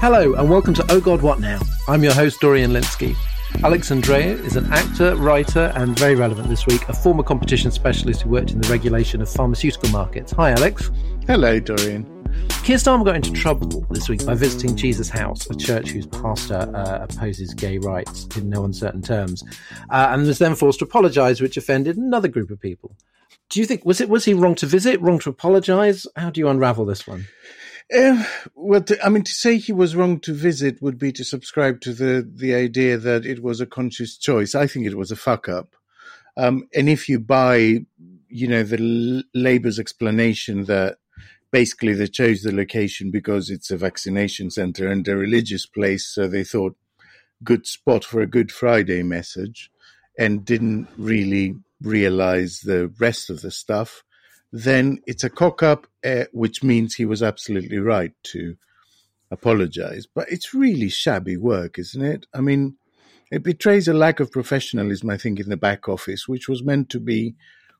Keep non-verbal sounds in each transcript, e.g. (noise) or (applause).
Hello, and welcome to Oh God, What Now? I'm your host, Dorian Lynskey. Alex Andreou is an actor, writer, and very relevant this week, a former competition specialist who worked in the regulation of pharmaceutical markets. Hi, Alex. Hello, Dorian. Keir Starmer got into trouble this week by visiting Jesus House, a church whose pastor uh, opposes gay rights in no uncertain terms, uh, and was then forced to apologise, which offended another group of people. Do you think was it was he wrong to visit, wrong to apologise? How do you unravel this one? Uh, well, to, I mean, to say he was wrong to visit would be to subscribe to the the idea that it was a conscious choice. I think it was a fuck up. Um, and if you buy, you know, the Labour's explanation that basically they chose the location because it's a vaccination centre and a religious place, so they thought good spot for a Good Friday message, and didn't really realise the rest of the stuff then it's a cock up, uh, which means he was absolutely right to apologize. But it's really shabby work, isn't it? I mean, it betrays a lack of professionalism, I think, in the back office, which was meant to be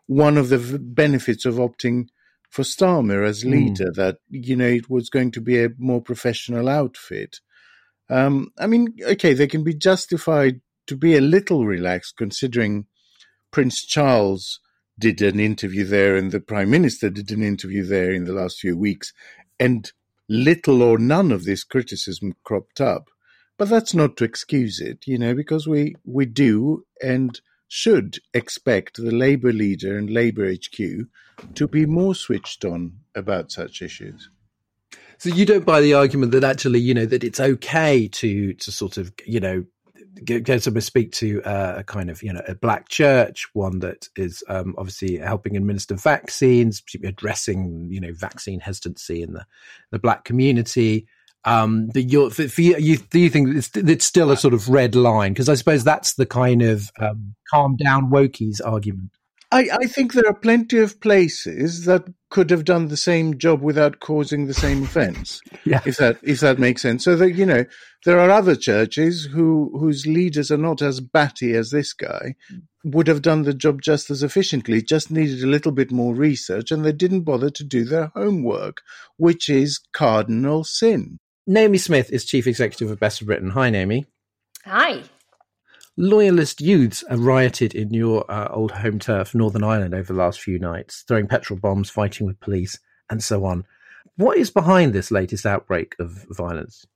one of the v- benefits of opting for Starmer as hmm. leader, mm. that, you know, it was going to be a more professional outfit. Um, I mean, okay, they can be justified to be a little relaxed considering Prince Charles did an interview there and the prime minister did an interview there in the last few weeks and little or none of this criticism cropped up. But that's not to excuse it you know because we we do and should expect the labor leader and labor hq to be more switched on about such issues. So you don't buy the argument that actually you know that it's okay to to sort of you know go to speak to uh, a kind of you know a black church, one that is um, obviously helping administer vaccines, addressing you know vaccine hesitancy in the the black community. Um, the, you for, for you, you, do you think it's, it's still a sort of red line? Because I suppose that's the kind of um, calm down wokies argument. I, I think there are plenty of places that could have done the same job without causing the same offence. (laughs) yeah. If that if that makes sense. So that you know, there are other churches who whose leaders are not as batty as this guy would have done the job just as efficiently, just needed a little bit more research, and they didn't bother to do their homework, which is cardinal sin. Naomi Smith is chief executive of Best for Britain. Hi, Naomi. Hi. Loyalist youths have rioted in your uh, old home turf, Northern Ireland, over the last few nights, throwing petrol bombs, fighting with police, and so on. What is behind this latest outbreak of violence?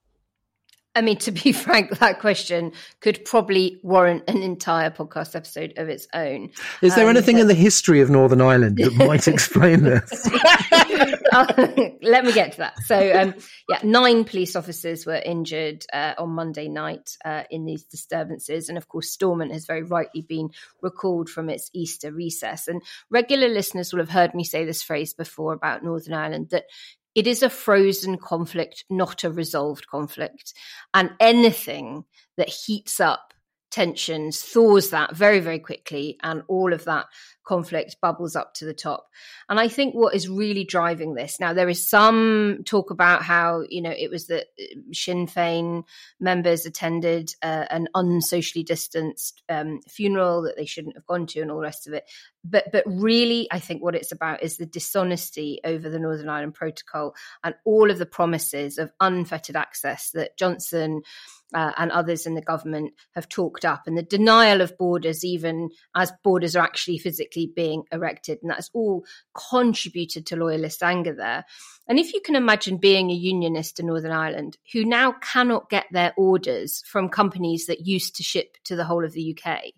I mean, to be (laughs) frank, that question could probably warrant an entire podcast episode of its own. Is there um, anything but... in the history of Northern Ireland that (laughs) might explain this? (laughs) let me get to that. So, um, yeah, nine police officers were injured uh, on Monday night uh, in these disturbances. And of course, Stormont has very rightly been recalled from its Easter recess. And regular listeners will have heard me say this phrase before about Northern Ireland that it is a frozen conflict, not a resolved conflict. And anything that heats up tensions thaws that very, very quickly, and all of that conflict bubbles up to the top. And I think what is really driving this now, there is some talk about how, you know, it was that uh, Sinn Féin members attended uh, an unsocially distanced um, funeral that they shouldn't have gone to and all the rest of it. But, but really, I think what it's about is the dishonesty over the Northern Ireland Protocol and all of the promises of unfettered access that Johnson uh, and others in the government have talked up, and the denial of borders, even as borders are actually physically being erected. And that's all contributed to loyalist anger there. And if you can imagine being a unionist in Northern Ireland who now cannot get their orders from companies that used to ship to the whole of the UK,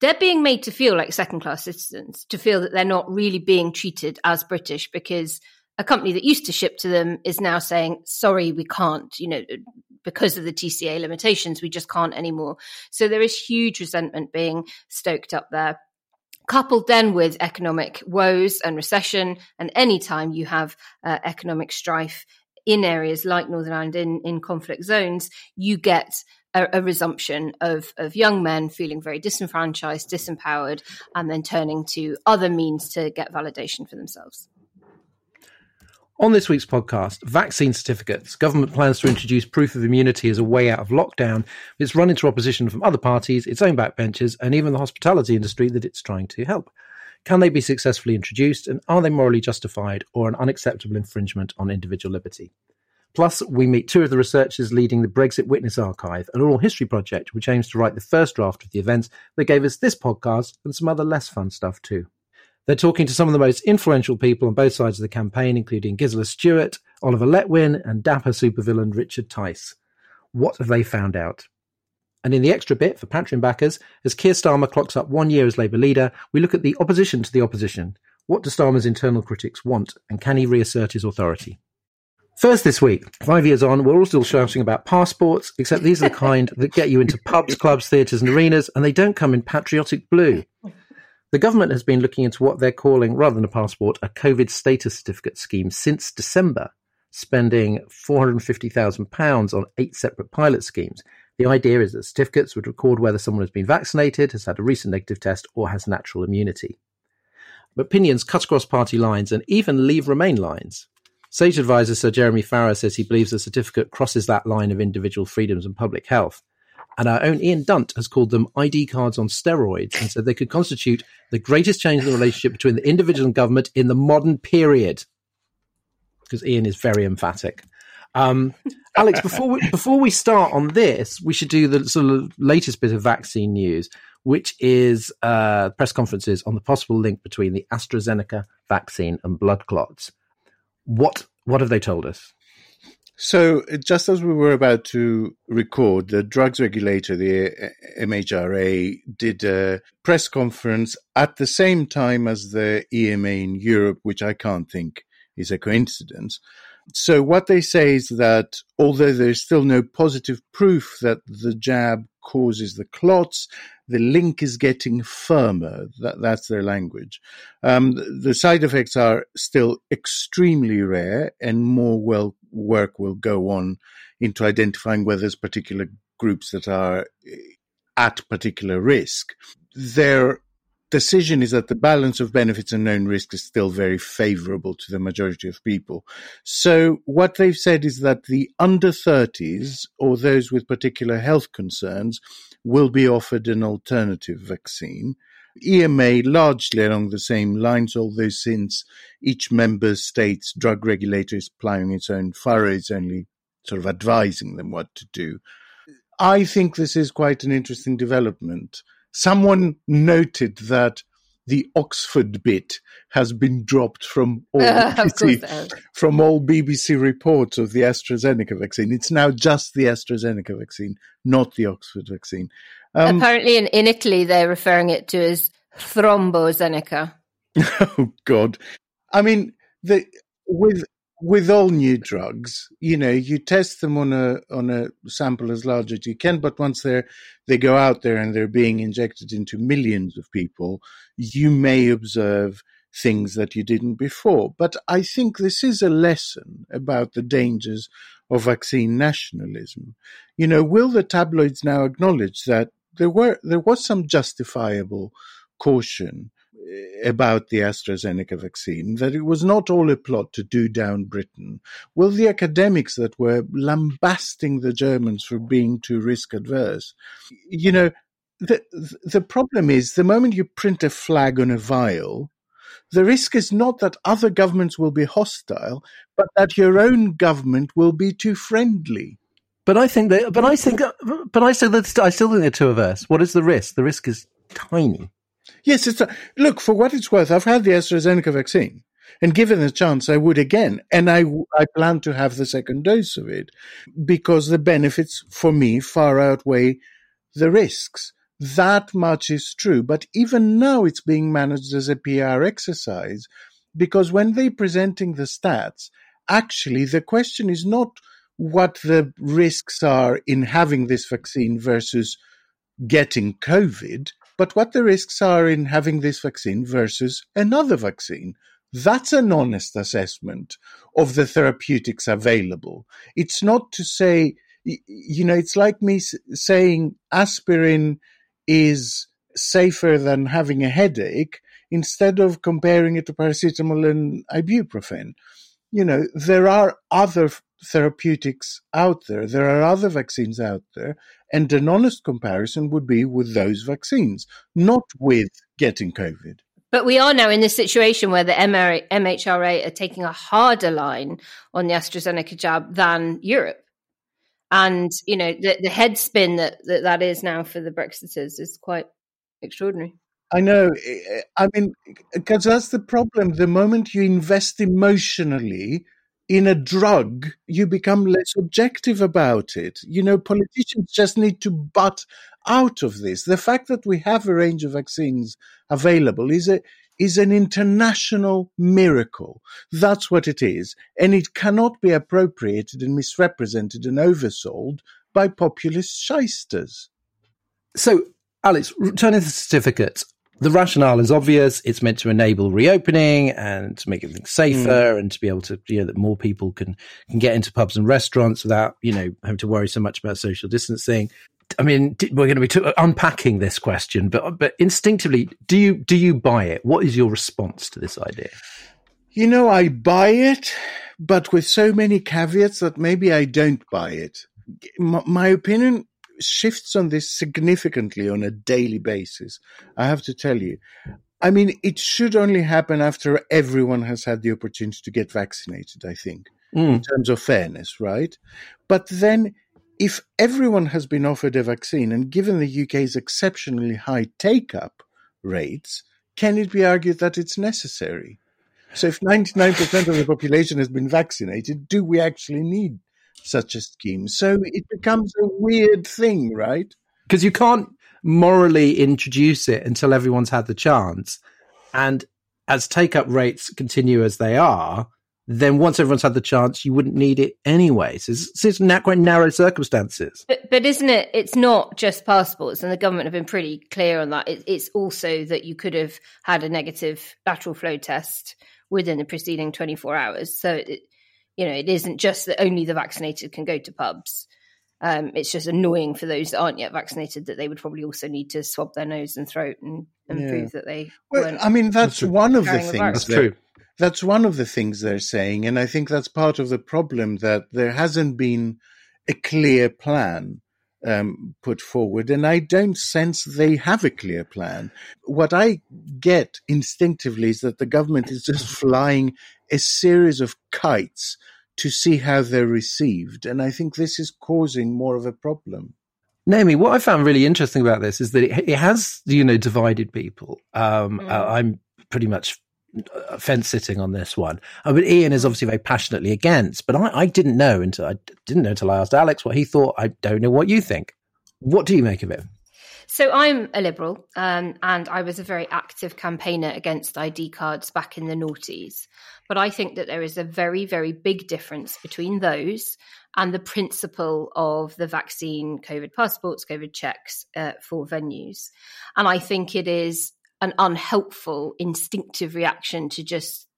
they're being made to feel like second class citizens, to feel that they're not really being treated as British because a company that used to ship to them is now saying, sorry, we can't, you know, because of the TCA limitations, we just can't anymore. So there is huge resentment being stoked up there. Coupled then with economic woes and recession, and anytime you have uh, economic strife in areas like Northern Ireland in, in conflict zones, you get a, a, resumption of, of young men feeling very disenfranchised, disempowered, and then turning to other means to get validation for themselves. On this week's podcast, vaccine certificates. Government plans to introduce proof of immunity as a way out of lockdown. It's run into opposition from other parties, its own backbenchers, and even the hospitality industry that it's trying to help. Can they be successfully introduced, and are they morally justified or an unacceptable infringement on individual liberty? Plus, we meet two of the researchers leading the Brexit Witness Archive, an oral history project which aims to write the first draft of the events that gave us this podcast and some other less fun stuff too. They're talking to some of the most influential people on both sides of the campaign, including Gisela Stuart, Oliver Letwin, and dapper supervillain Richard Tice. What have they found out? And in the extra bit for Patreon backers, as Keir Starmer clocks up one year as Labour leader, we look at the opposition to the opposition. What do Starmer's internal critics want, and can he reassert his authority? First this week, five years on, we're all still shouting about passports, except these are the kind that get you into pubs, clubs, theatres, and arenas, and they don't come in patriotic blue. The government has been looking into what they're calling, rather than a passport, a COVID status certificate scheme since December, spending £450,000 on eight separate pilot schemes. The idea is that certificates would record whether someone has been vaccinated, has had a recent negative test, or has natural immunity. Opinions cut across party lines and even leave Remain lines. Sage advisor Sir Jeremy Farrar says he believes the certificate crosses that line of individual freedoms and public health. And our own Ian Dunt has called them ID cards on steroids and said they could constitute the greatest change in the relationship between the individual and government in the modern period. Because Ian is very emphatic. Um, Alex, (laughs) before we, before we start on this, we should do the sort of latest bit of vaccine news, which is uh, press conferences on the possible link between the AstraZeneca vaccine and blood clots. What what have they told us? So, just as we were about to record, the drugs regulator, the MHRA, did a press conference at the same time as the EMA in Europe, which I can't think is a coincidence. So, what they say is that although there's still no positive proof that the jab causes the clots, the link is getting firmer. That, that's their language. Um, the side effects are still extremely rare, and more well work will go on into identifying whether there's particular groups that are eh, at particular risk. Their decision is that the balance of benefits and known risk is still very favorable to the majority of people. So what they've said is that the under 30s or those with particular health concerns will be offered an alternative vaccine. EMA largely along the same lines, although since each member state's drug regulator is plowing its own furrow, it's only sort of advising them what to do. I think this is quite an interesting development. Someone noted that the Oxford bit has been dropped from (laughs) all BBC, from all BBC reports of the AstraZeneca vaccine. It's now just the AstraZeneca vaccine, not the Oxford vaccine. Um, Apparently, in, in Italy, they're referring it to as thrombozeneca. (laughs) oh God! I mean, the with with all new drugs, you know, you test them on a on a sample as large as you can, but once they're they go out there and they're being injected into millions of people, you may observe things that you didn't before. But I think this is a lesson about the dangers of vaccine nationalism. You know, will the tabloids now acknowledge that there were there was some justifiable caution about the AstraZeneca vaccine, that it was not all a plot to do down Britain. Well, the academics that were lambasting the Germans for being too risk adverse, you know, the, the problem is the moment you print a flag on a vial, the risk is not that other governments will be hostile, but that your own government will be too friendly. But I think that, but I think, but I that I still think they're too averse. What is the risk? The risk is tiny. Yes, it's a, look for what it's worth. I've had the AstraZeneca vaccine, and given the chance, I would again, and I I plan to have the second dose of it because the benefits for me far outweigh the risks. That much is true, but even now it's being managed as a PR exercise because when they're presenting the stats, actually the question is not what the risks are in having this vaccine versus getting COVID, but what the risks are in having this vaccine versus another vaccine. That's an honest assessment of the therapeutics available. It's not to say, you know, it's like me saying aspirin is safer than having a headache instead of comparing it to paracetamol and ibuprofen. You know, there are other therapeutics out there. There are other vaccines out there. And an honest comparison would be with those vaccines, not with getting COVID. But we are now in this situation where the MHRA are taking a harder line on the AstraZeneca jab than Europe. And, you know, the, the head spin that, that that is now for the Brexiters is quite extraordinary. I know. I mean, because that's the problem. The moment you invest emotionally in a drug, you become less objective about it. You know, politicians just need to butt out of this. The fact that we have a range of vaccines available is a is an international miracle. That's what it is. And it cannot be appropriated and misrepresented and oversold by populist shysters. So, Alex, returning to the certificate, the rationale is obvious. It's meant to enable reopening and to make everything safer mm. and to be able to, you know, that more people can, can get into pubs and restaurants without, you know, having to worry so much about social distancing. I mean, we're going to be t- unpacking this question, but, but instinctively, do you, do you buy it? What is your response to this idea? You know, I buy it, but with so many caveats that maybe I don't buy it. My, my opinion shifts on this significantly on a daily basis. I have to tell you. I mean, it should only happen after everyone has had the opportunity to get vaccinated, I think, mm. in terms of fairness, right? But then, if everyone has been offered a vaccine, and given the UK's exceptionally high take up rates, can it be argued that it's necessary? So, if 99% of the population has been vaccinated, do we actually need such a scheme. So it becomes a weird thing, right? Because you can't morally introduce it until everyone's had the chance. And as take up rates continue as they are, then once everyone's had the chance, you wouldn't need it anyway. So it's, it's quite narrow circumstances. But, but isn't it? It's not just passports, and the government have been pretty clear on that. It, it's also that you could have had a negative lateral flow test within the preceding 24 hours. So it, you know, it isn't just that only the vaccinated can go to pubs. Um, it's just annoying for those that aren't yet vaccinated that they would probably also need to swab their nose and throat and, and yeah. prove that they. Well, I mean, that's, that's one of the things. That's true. That's one of the things they're saying, and I think that's part of the problem that there hasn't been a clear plan um, put forward, and I don't sense they have a clear plan. What I get instinctively is that the government is just flying a series of kites to see how they're received, and I think this is causing more of a problem. Naomi, what I found really interesting about this is that it, it has, you know, divided people. Um, mm. uh, I'm pretty much uh, fence sitting on this one. I mean, Ian is obviously very passionately against, but I, I, didn't know until I didn't know until I asked Alex what he thought. I don't know what you think. What do you make of it? So I'm a liberal, um, and I was a very active campaigner against ID cards back in the noughties. But I think that there is a very, very big difference between those and the principle of the vaccine COVID passports, COVID checks uh, for venues. And I think it is an unhelpful instinctive reaction to just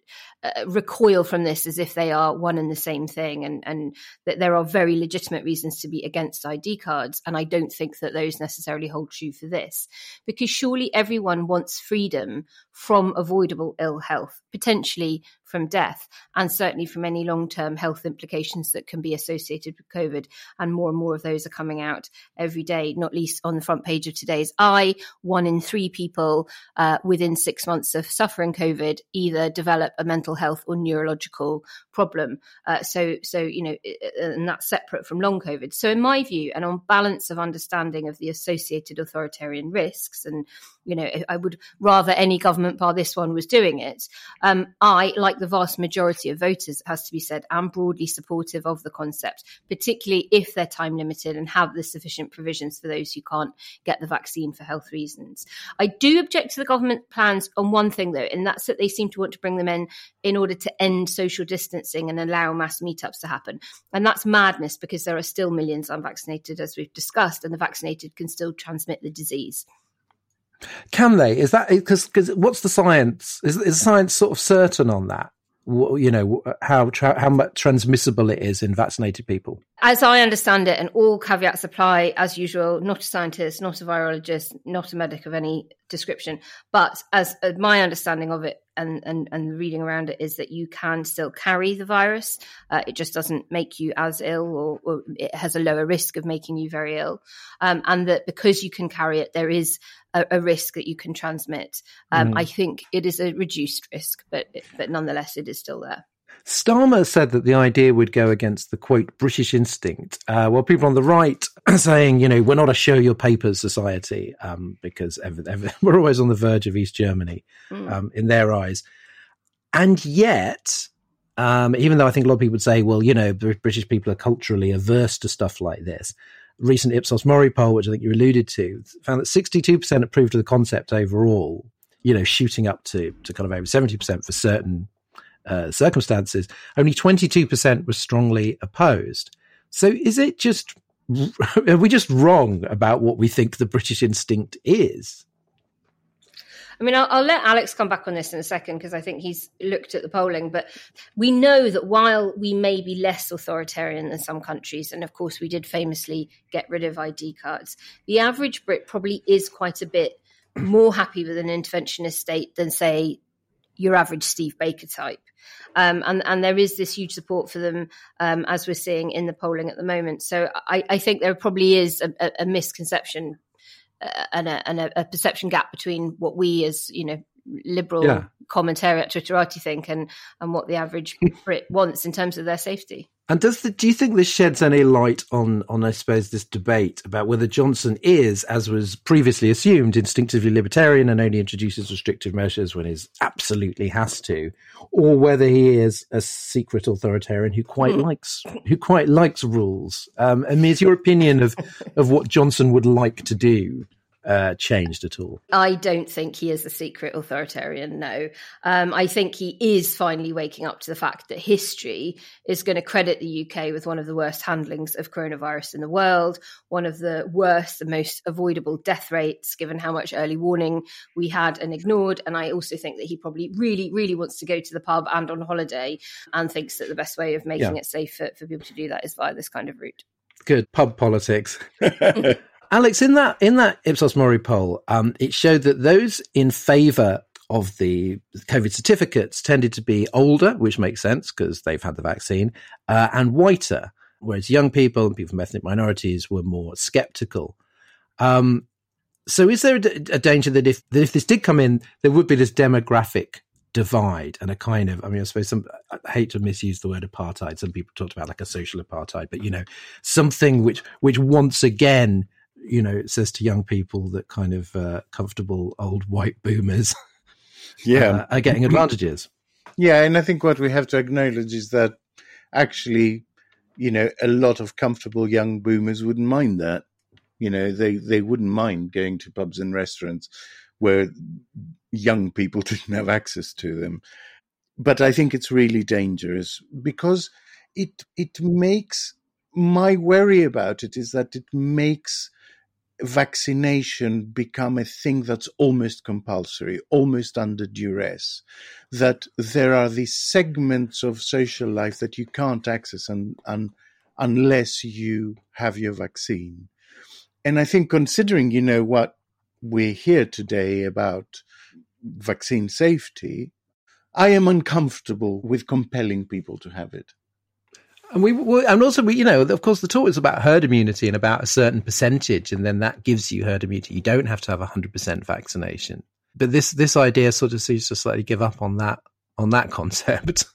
uh, recoil from this as if they are one and the same thing, and and that there are very legitimate reasons to be against ID cards, and I don't think that those necessarily hold true for this, because surely everyone wants freedom from avoidable ill health, potentially from death, and certainly from any long term health implications that can be associated with COVID. And more and more of those are coming out every day, not least on the front page of today's Eye. One in three people uh, within six months of suffering COVID either develop a mental mental health or neurological problem. Uh, so, so you know, and that's separate from long COVID. So, in my view, and on balance of understanding of the associated authoritarian risks, and you know, I would rather any government bar this one was doing it. Um, I, like the vast majority of voters, it has to be said, am broadly supportive of the concept, particularly if they're time limited and have the sufficient provisions for those who can't get the vaccine for health reasons. I do object to the government plans on one thing, though, and that's that they seem to want to bring them in in order to end social distancing and allow mass meetups to happen. And that's madness because there are still millions unvaccinated, as we've discussed, and the vaccinated can still transmit the disease. Can they? Is that because? What's the science? Is, is science sort of certain on that? You know how how much transmissible it is in vaccinated people. As I understand it, and all caveats apply as usual. Not a scientist, not a virologist, not a medic of any description, but as uh, my understanding of it and, and, and reading around it is that you can still carry the virus. Uh, it just doesn't make you as ill, or, or, it has a lower risk of making you very ill, um, and that because you can carry it, there is a, a risk that you can transmit. Um, mm. I think it is a reduced risk, but but nonetheless, it is still there. Starmer said that the idea would go against the quote British instinct. Uh, well, people on the right are (clears throat) saying, you know, we're not a show your papers society um, because ever, ever, (laughs) we're always on the verge of East Germany mm. um, in their eyes. And yet, um, even though I think a lot of people would say, well, you know, British people are culturally averse to stuff like this, recent Ipsos Mori poll, which I think you alluded to, found that 62% approved of the concept overall, you know, shooting up to, to kind of over 70% for certain uh, circumstances. Only 22% was strongly opposed. So is it just, (laughs) are we just wrong about what we think the British instinct is? I mean, I'll, I'll, let Alex come back on this in a second because I think he's looked at the polling. But we know that while we may be less authoritarian than some countries, and of course we did famously get rid of ID cards, the average Brit probably is quite a bit more happy with an interventionist state than, say, your average Steve Baker type. Um, and, and there is this huge support for them, um, as we're seeing in the polling at the moment. So I, I think there probably is a, a misconception uh, and, a, and a, a, perception gap between what we as you know liberal yeah. commentary at Twitterati think and and what the average Brit wants in terms of their safety. And does the, do you think this sheds any light on on I suppose this debate about whether Johnson is, as was previously assumed, instinctively libertarian and only introduces restrictive measures when he absolutely has to, or whether he is a secret authoritarian who quite mm. likes who quite likes rules? Um, I mean, is your opinion of of what Johnson would like to do uh, changed at all? I don't think he is a secret authoritarian, no. Um, I think he is finally waking up to the fact that history is going to credit the UK with one of the worst handlings of coronavirus in the world, one of the worst and most avoidable death rates, given how much early warning we had and ignored. And I also think that he probably really, really wants to go to the pub and on holiday and thinks that the best way of making yeah. it safe for, for people to do that is via this kind of route. Good pub politics. (laughs) Alex, in that in that Ipsos Mori poll, um, it showed that those in favour of the COVID certificates tended to be older, which makes sense because they've had the vaccine, uh, and whiter, whereas young people and people from ethnic minorities were more sceptical. Um, so, is there a, danger that if that if this did come in, there would be this demographic divide and a kind of i mean i suppose some i hate to misuse the word apartheid some people talked about like a social apartheid but you know something which which once again you know, it says to young people that kind of uh, comfortable old white boomers, (laughs) yeah, uh, are getting advantages. Yeah, and I think what we have to acknowledge is that actually, you know, a lot of comfortable young boomers wouldn't mind that. You know, they they wouldn't mind going to pubs and restaurants where young people (laughs) didn't have access to them. But I think it's really dangerous because it it makes my worry about it is that it makes vaccination become a thing that's almost compulsory, almost under duress, that there are these segments of social life that you can't access unless you have your vaccine. And I think considering, you know, what we're here today about vaccine safety, I am uncomfortable with compelling people to have it. And we, and also we, you know, of course, the talk is about herd immunity and about a certain percentage, and then that gives you herd immunity. You don't have to have hundred percent vaccination. But this this idea sort of seems to slightly give up on that on that (laughs) concept.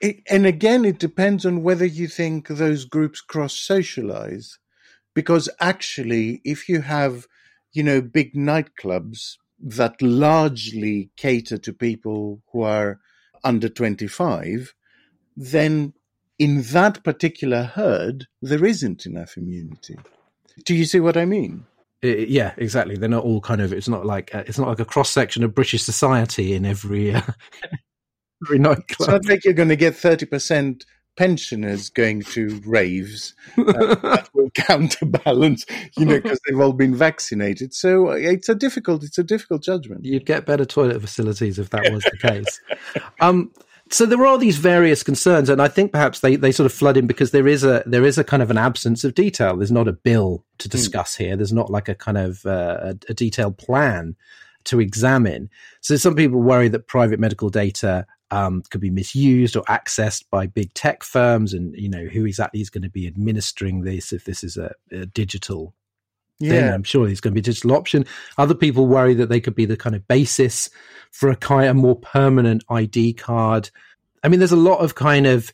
It, and again, it depends on whether you think those groups cross socialize. Because actually, if you have, you know, big nightclubs that largely cater to people who are under 25, then in that particular herd, there isn't enough immunity. Do you see what I mean? It, yeah, exactly. They're not all kind of. It's not like uh, it's not like a cross section of British society in every uh, (laughs) every nightclub. It's not like you're going to get thirty percent pensioners going to raves uh, (laughs) that will counterbalance, you know, because they've all been vaccinated. So uh, it's a difficult, it's a difficult judgment. You'd get better toilet facilities if that was the case. (laughs) Um, so there are all these various concerns, and I think perhaps they, they sort of flood in because there is a there is a kind of an absence of detail. There's not a bill to hmm. discuss mm. here. There's not like a kind of uh, a, a detailed plan to examine. So some people worry that private medical data um, could be misused or accessed by big tech firms, and you know who exactly is going to be administering this if this is a, a digital. Yeah, I'm sure there's going to be a digital option. Other people worry that they could be the kind of basis for a kind of more permanent ID card. I mean, there's a lot of kind of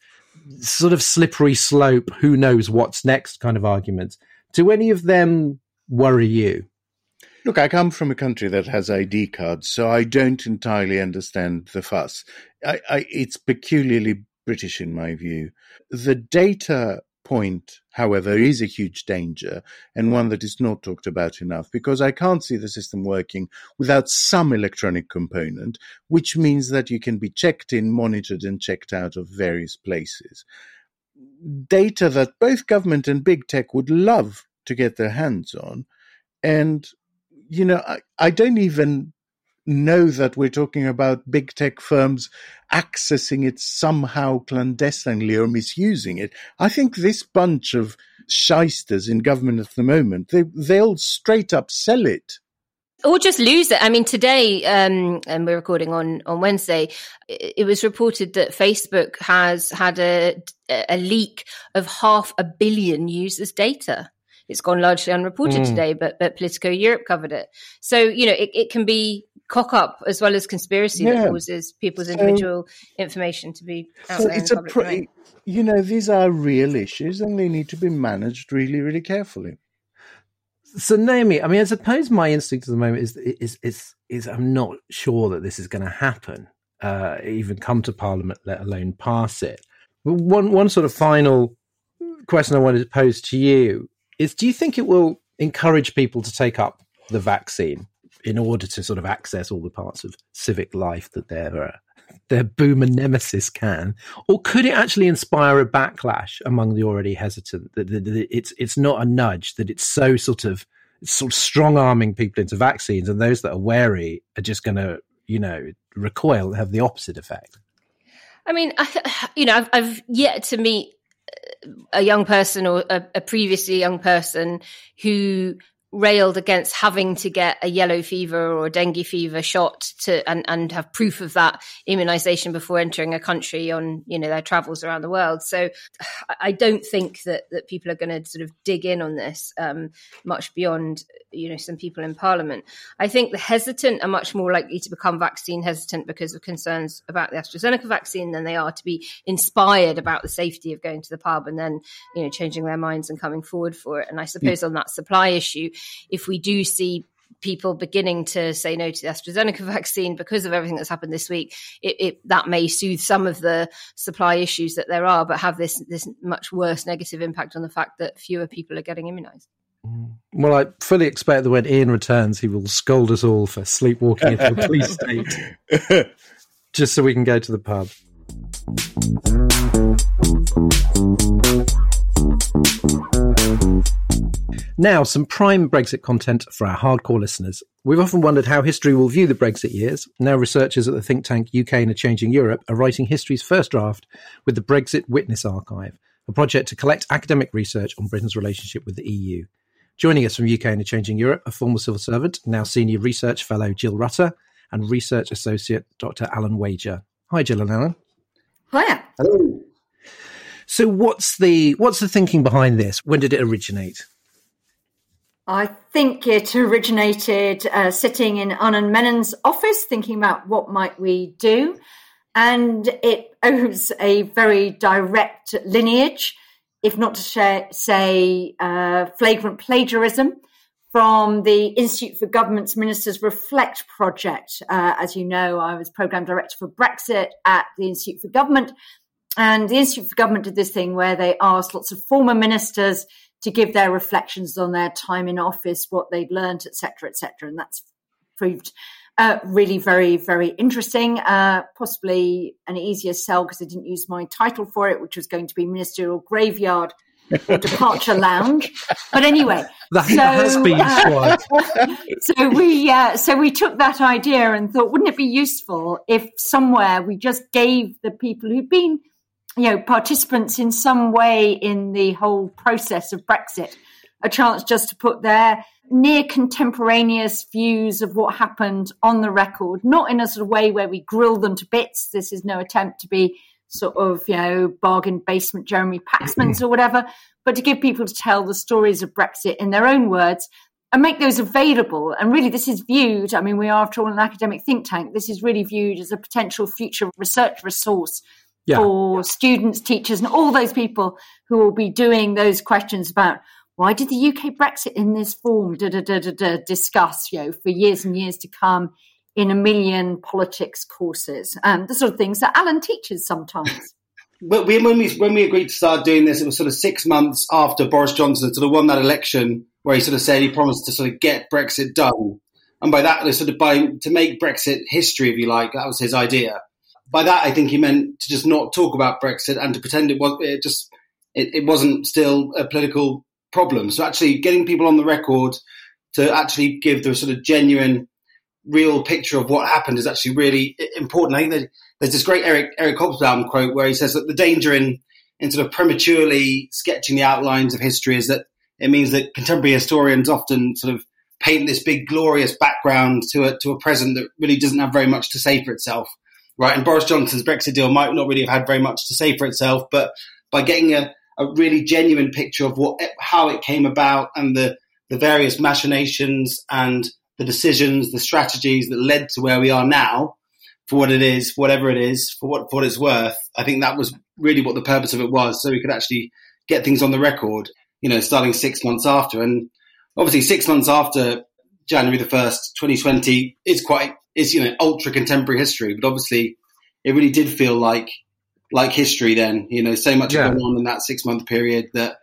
sort of slippery slope. Who knows what's next? Kind of arguments. Do any of them worry you? Look, I come from a country that has ID cards, so I don't entirely understand the fuss. I, I, it's peculiarly British in my view. The data point, however, is a huge danger and one that is not talked about enough because I can't see the system working without some electronic component, which means that you can be checked in, monitored, and checked out of various places. Data that both government and big tech would love to get their hands on. And, you know, I, I don't even know that we're talking about big tech firms accessing it somehow clandestinely or misusing it. I think this bunch of shysters in government at the moment, they, they'll straight up sell it. Or just lose it. I mean, today, um, and we're recording on, on Wednesday, it, it was reported that Facebook has had a, a leak of half a billion users' data it's gone largely unreported mm. today, but but Politico Europe covered it. So you know, it, it can be cock up as well as conspiracy yeah. that causes people's so, individual information to be out so there. It's a pretty, you know, these are real issues and they need to be managed really, really carefully. So Naomi, I mean, I suppose my instinct at the moment is is is is I'm not sure that this is going to happen, uh, even come to Parliament, let alone pass it. But one one sort of final question I wanted to pose to you is: Do you think it will encourage people to take up the vaccine? In order to sort of access all the parts of civic life that their uh, their boomer nemesis can, or could it actually inspire a backlash among the already hesitant? That, that, that it's it's not a nudge; that it's so sort of sort of strong arming people into vaccines, and those that are wary are just going to you know recoil, and have the opposite effect. I mean, I, (sighs) you know, I've, I've yet to meet a young person or a, a previously young person who railed against having to get a yellow fever or a dengue fever shot to and, and have proof of that immunization before entering a country on you know their travels around the world. So i don't think that that people are going to sort of dig in on this um, much beyond you know some people in parliament. I think the hesitant are much more likely to become vaccine hesitant because of concerns about the astrazeneca vaccine than they are to be inspired about the safety of going to the pub and then you know changing their minds and coming forward for it. And i suppose yeah. on that supply issue if we do see people beginning to say no to the AstraZeneca (laughs) vaccine because of everything that's happened this week, it, it, that may soothe some of the supply issues that there are, but have this this much worse negative impact on the fact that fewer people are getting immunised. Mm. Well, I fully expect that when Ian returns, he will scold us all for sleepwalking into a police state, (laughs) just so we can go to the pub. Now, some prime Brexit content for our hardcore listeners. We've often wondered how history will view the Brexit years. Now, researchers at the think tank UK in a Changing Europe are writing history's first draft with the Brexit Witness Archive, a project to collect academic research on Britain's relationship with the EU. Joining us from UK in a Changing Europe, a former civil servant, now senior research fellow Jill Rutter, and research associate Dr. Alan Wager. Hi, Jill and Alan. Hiya. Hello. So, what's the what's the thinking behind this? When did it originate? I think it originated uh, sitting in Anand Menon's office, thinking about what might we do. and it owes a very direct lineage, if not to share, say uh, flagrant plagiarism, from the Institute for Government's Ministers Reflect project. Uh, as you know, I was program director for Brexit at the Institute for Government. And the Institute for Government did this thing where they asked lots of former ministers to give their reflections on their time in office, what they'd learned, etc., etc. And that's proved uh, really very, very interesting. Uh, possibly an easier sell because I didn't use my title for it, which was going to be Ministerial Graveyard or Departure (laughs) Lounge. But anyway, that so, has been uh, (laughs) so we uh, so we took that idea and thought, wouldn't it be useful if somewhere we just gave the people who've been you know, participants in some way in the whole process of Brexit a chance just to put their near contemporaneous views of what happened on the record, not in a sort of way where we grill them to bits. This is no attempt to be sort of, you know, bargain basement Jeremy Paxman's or whatever, but to give people to tell the stories of Brexit in their own words and make those available. And really, this is viewed, I mean, we are, after all, an academic think tank. This is really viewed as a potential future research resource yeah. for students, teachers, and all those people who will be doing those questions about why did the UK Brexit in this form da, da, da, da, da, discuss, you know, for years and years to come in a million politics courses, um, the sort of things that Alan teaches sometimes. (laughs) But we, when we when we agreed to start doing this, it was sort of six months after Boris Johnson sort of won that election, where he sort of said he promised to sort of get Brexit done, and by that, sort of by to make Brexit history, if you like, that was his idea by that, I think he meant to just not talk about Brexit and to pretend it was it just it, it wasn't still a political problem. So actually, getting people on the record to actually give the sort of genuine, real picture of what happened is actually really important. I think there's this great Eric Eric Hobsbawm quote where he says that the danger in in sort of prematurely sketching the outlines of history is that it means that contemporary historians often sort of paint this big glorious background to a to a present that really doesn't have very much to say for itself right? And Boris Johnson's Brexit deal might not really have had very much to say for itself, but by getting a, a really genuine picture of what how it came about and the the various machinations and the decisions, the strategies that led to where we are now, for what it is, whatever it is, for what for what it's worth. I think that was really what the purpose of it was, so we could actually get things on the record. You know, starting six months after, and obviously six months after January the first, twenty twenty, is quite is you know ultra contemporary history, but obviously it really did feel like like history then. You know, so much yeah. going on in that six month period that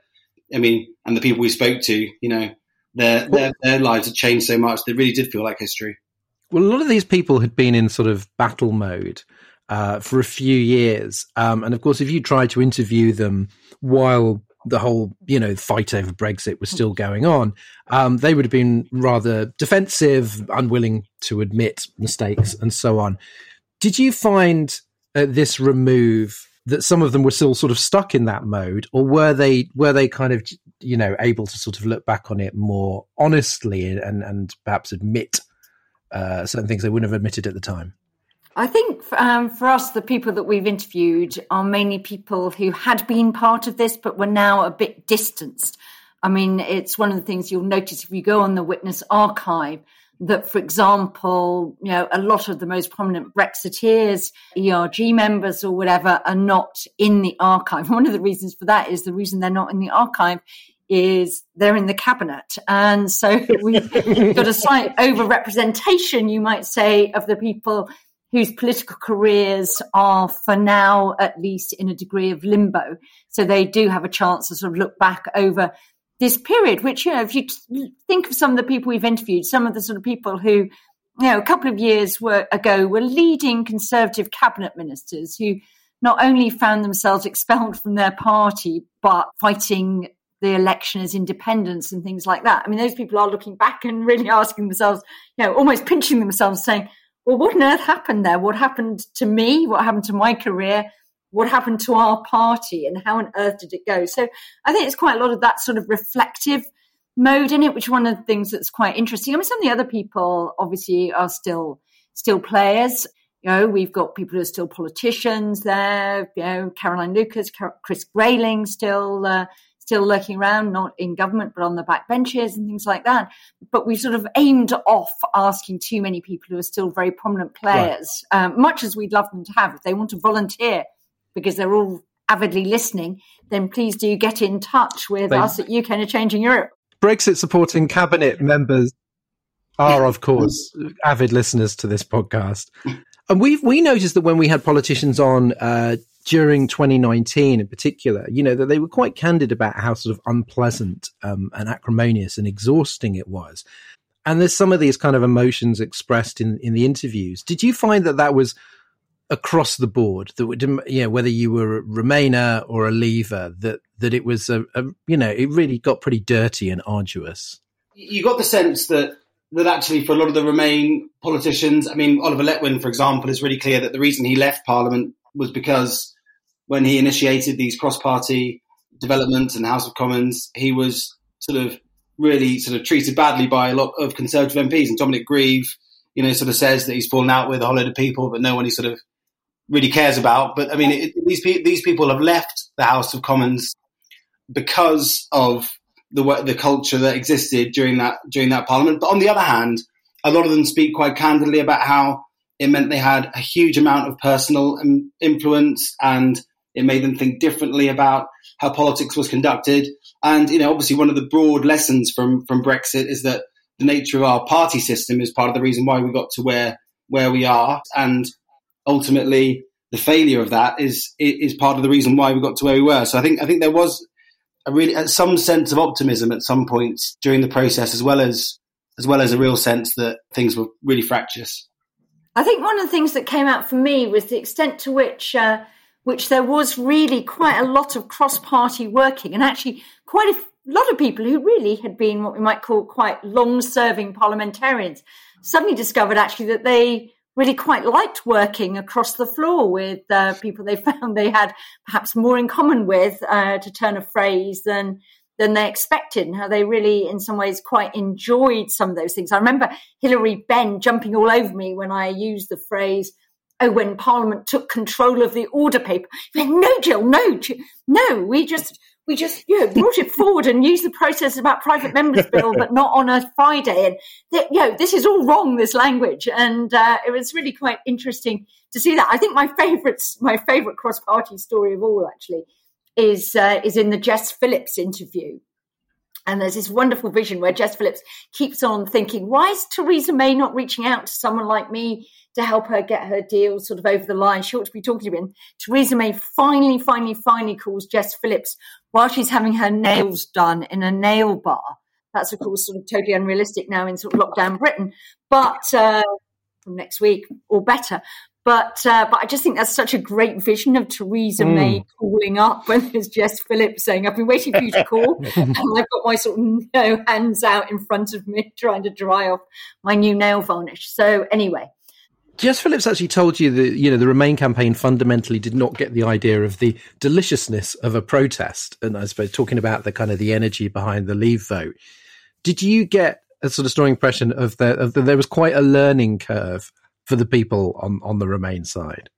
I mean, and the people we spoke to, you know, their their their lives had changed so much. They really did feel like history. Well, a lot of these people had been in sort of battle mode uh, for a few years, um, and of course, if you try to interview them while the whole, you know, fight over Brexit was still going on, um, they would have been rather defensive, unwilling to admit mistakes, and so on. Did you find uh, this remove that some of them were still sort of stuck in that mode, or were they were they kind of you know able to sort of look back on it more honestly and and perhaps admit uh, certain things they wouldn't have admitted at the time? I think um, for us, the people that we've interviewed are mainly people who had been part of this, but were now a bit distanced. I mean, it's one of the things you'll notice if you go on the witness archive that, for example, you know, a lot of the most prominent Brexiteers, ERG members or whatever are not in the archive. (laughs) One of the reasons for that is the reason they're not in the archive is they're in the cabinet. And so (laughs) we've got a slight over representation, you might say, of the people whose political careers are, for now at least, in a degree of limbo. So they do have a chance to sort of look back over this period, which, you know, if you think of some of the people we've interviewed, some of the sort of people who, you know, a couple of years were, ago were leading conservative cabinet ministers who not only found themselves (laughs) expelled from their party, but fighting the election as independents and things like that. I mean, those people are looking back and really (laughs) asking themselves, you know, almost pinching themselves, saying, well, what on earth happened there? What happened to me? What happened to my career? What happened to our party? And how on earth did it go? So I think it's quite a lot of that sort of reflective mode in it, which is one of the things that's quite interesting. I mean, some of the other people obviously are still still players. You know, we've got people who are still politicians there. You know, Caroline Lucas, Chris Grayling, still uh, still lurking around, not in government, but on the back benches and things like that. But we sort of aimed off asking too many people who are still very prominent players, right. um, much as we'd love them to have. If they want to volunteer because they're all avidly listening, then please do get in touch with us at UK and Changing Europe. Brexit supporting cabinet members are, of course, avid listeners to this podcast. And we we noticed that when we had politicians on uh, during 2019 in particular, you know, that they were quite candid about how sort of unpleasant um, and acrimonious and exhausting it was. And there's some of these kind of emotions expressed in, in the interviews. Did you find that that was across the board that would, you know, whether you were a Remainer or a Leaver, that, that it was a, a, you know, it really got pretty dirty and arduous? You got the sense that that actually for a lot of the Remain politicians, I mean, Oliver Letwin, for example, is really clear that the reason he left Parliament was because when he initiated these cross-party developments in the House of Commons, he was sort of really sort of treated badly by a lot of Conservative MPs. And Dominic Grieve, you know, sort of says that he's fallen out with a whole load of people, but no one he sort of really cares about. But I mean, it, these these people have left the House of Commons because of the the culture that existed during that during that Parliament. But on the other hand, a lot of them speak quite candidly about how it meant they had a huge amount of personal um, influence and it made them think differently about how politics was conducted. And, you know, obviously one of the broad lessons from, from Brexit is that the nature of our party system is part of the reason why we got to where, where we are. And ultimately the failure of that is, is part of the reason why we got to where we were. So I think, I think there was a really, some sense of optimism at some points during the process, as well as, as well as a real sense that things were really fractious. I think one of the things that came out for me was the extent to which, uh, which there was really quite a lot of cross-party working, and actually quite a lot of people who really had been what we might call quite long-serving parliamentarians suddenly discovered actually that they really quite liked working across the floor with uh, people they (laughs) found they had perhaps more in common with, uh, to turn a phrase, than than they expected, and how they really, in some ways, quite enjoyed some of those things. I remember Hilary Benn jumping all over me when I used the phrase, oh, when Parliament took control of the order paper. Went, no, Jill, no, Jill, no, we just, we just, you know, brought it forward and used the process about private members (laughs) bill, but not on a Friday. And, th- you know, this is all wrong, this language. And uh, it was really quite interesting to see that. I think my favourite, my favourite cross-party story of all, actually, is uh, is in the Jess Phillips interview. And there's this wonderful vision where Jess Phillips keeps on thinking, why is Theresa May not reaching out to someone like me to help her get her deal sort of over the line? She ought to be talking to him. Theresa May finally, finally, finally calls Jess Phillips while she's having her nails done in a nail bar. That's, of course, sort of totally unrealistic now in sort of lockdown Britain. But uh, from next week or better. But uh, but I just think that's such a great vision of Theresa mm. May calling up when there's Jess Phillips saying, "I've been waiting for you to call," (laughs) and I've got my sort of you know, hands out in front of me (laughs) trying to dry off my new nail varnish. So anyway, Jess Phillips actually told you that you know the Remain campaign fundamentally did not get the idea of the deliciousness of a protest, and I suppose talking about the kind of the energy behind the Leave vote. Did you get a sort of strong impression of that? Of the, there was quite a learning curve for the people on, on the Remain side?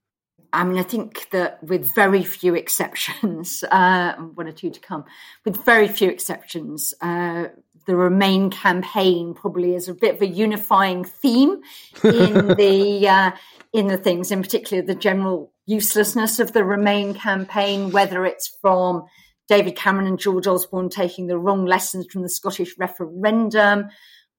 I mean, I think that with very few exceptions, (laughs) uh, one or two to come, with very few exceptions, uh, the Remain campaign probably is a bit of a unifying theme in (laughs) the uh, in the things, in particular the general uselessness of the Remain campaign, whether it's from David Cameron and George Osborne taking the wrong lessons from the Scottish referendum,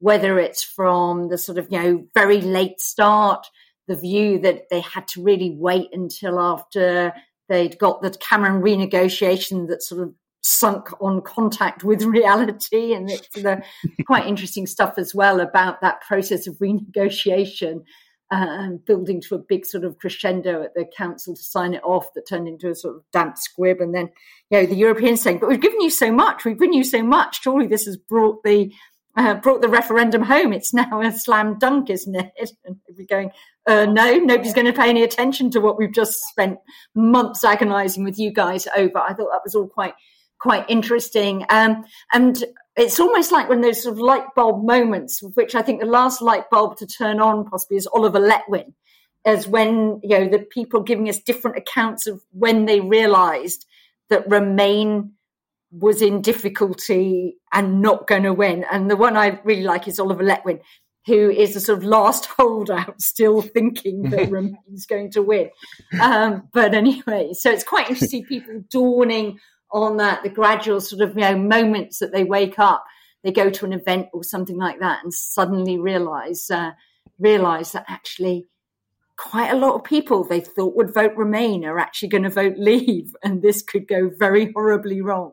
whether it's from the sort of, you know, very late start, the view that they had to really wait until after they'd got the Cameron renegotiation that sort of sunk on contact with (laughs) reality. And it's the quite interesting stuff as well about that process of renegotiation. Uh, building to a big sort of crescendo at the council to sign it off that turned into a sort of damp squib. And then, you know, the Europeans saying, but we've given you so much, we've given you so much. Surely this has brought the uh, brought the referendum home. It's now a slam dunk, isn't it? (laughs) And we're going, uh, no, nobody's going to pay any attention to what we've just spent months agonising with you guys over. I thought that was all quite quite interesting. Um, and it's almost like when those sort of light bulb moments, which I think the last light bulb to turn on possibly is Oliver Letwin, as when you know the people giving us different accounts of when they realised that Remain was in difficulty and not going to win. And the one I really like is Oliver Letwin, who is a sort of last (laughs) holdout, still thinking that (laughs) Remain's going to win. Um, but anyway, so it's quite interesting people (laughs) dawning on that, the gradual sort of you know moments that they wake up, they go to an event or something like that, and suddenly realize uh, realize that actually quite a lot of people they thought would vote Remain are actually going to vote Leave, and this could go very horribly wrong.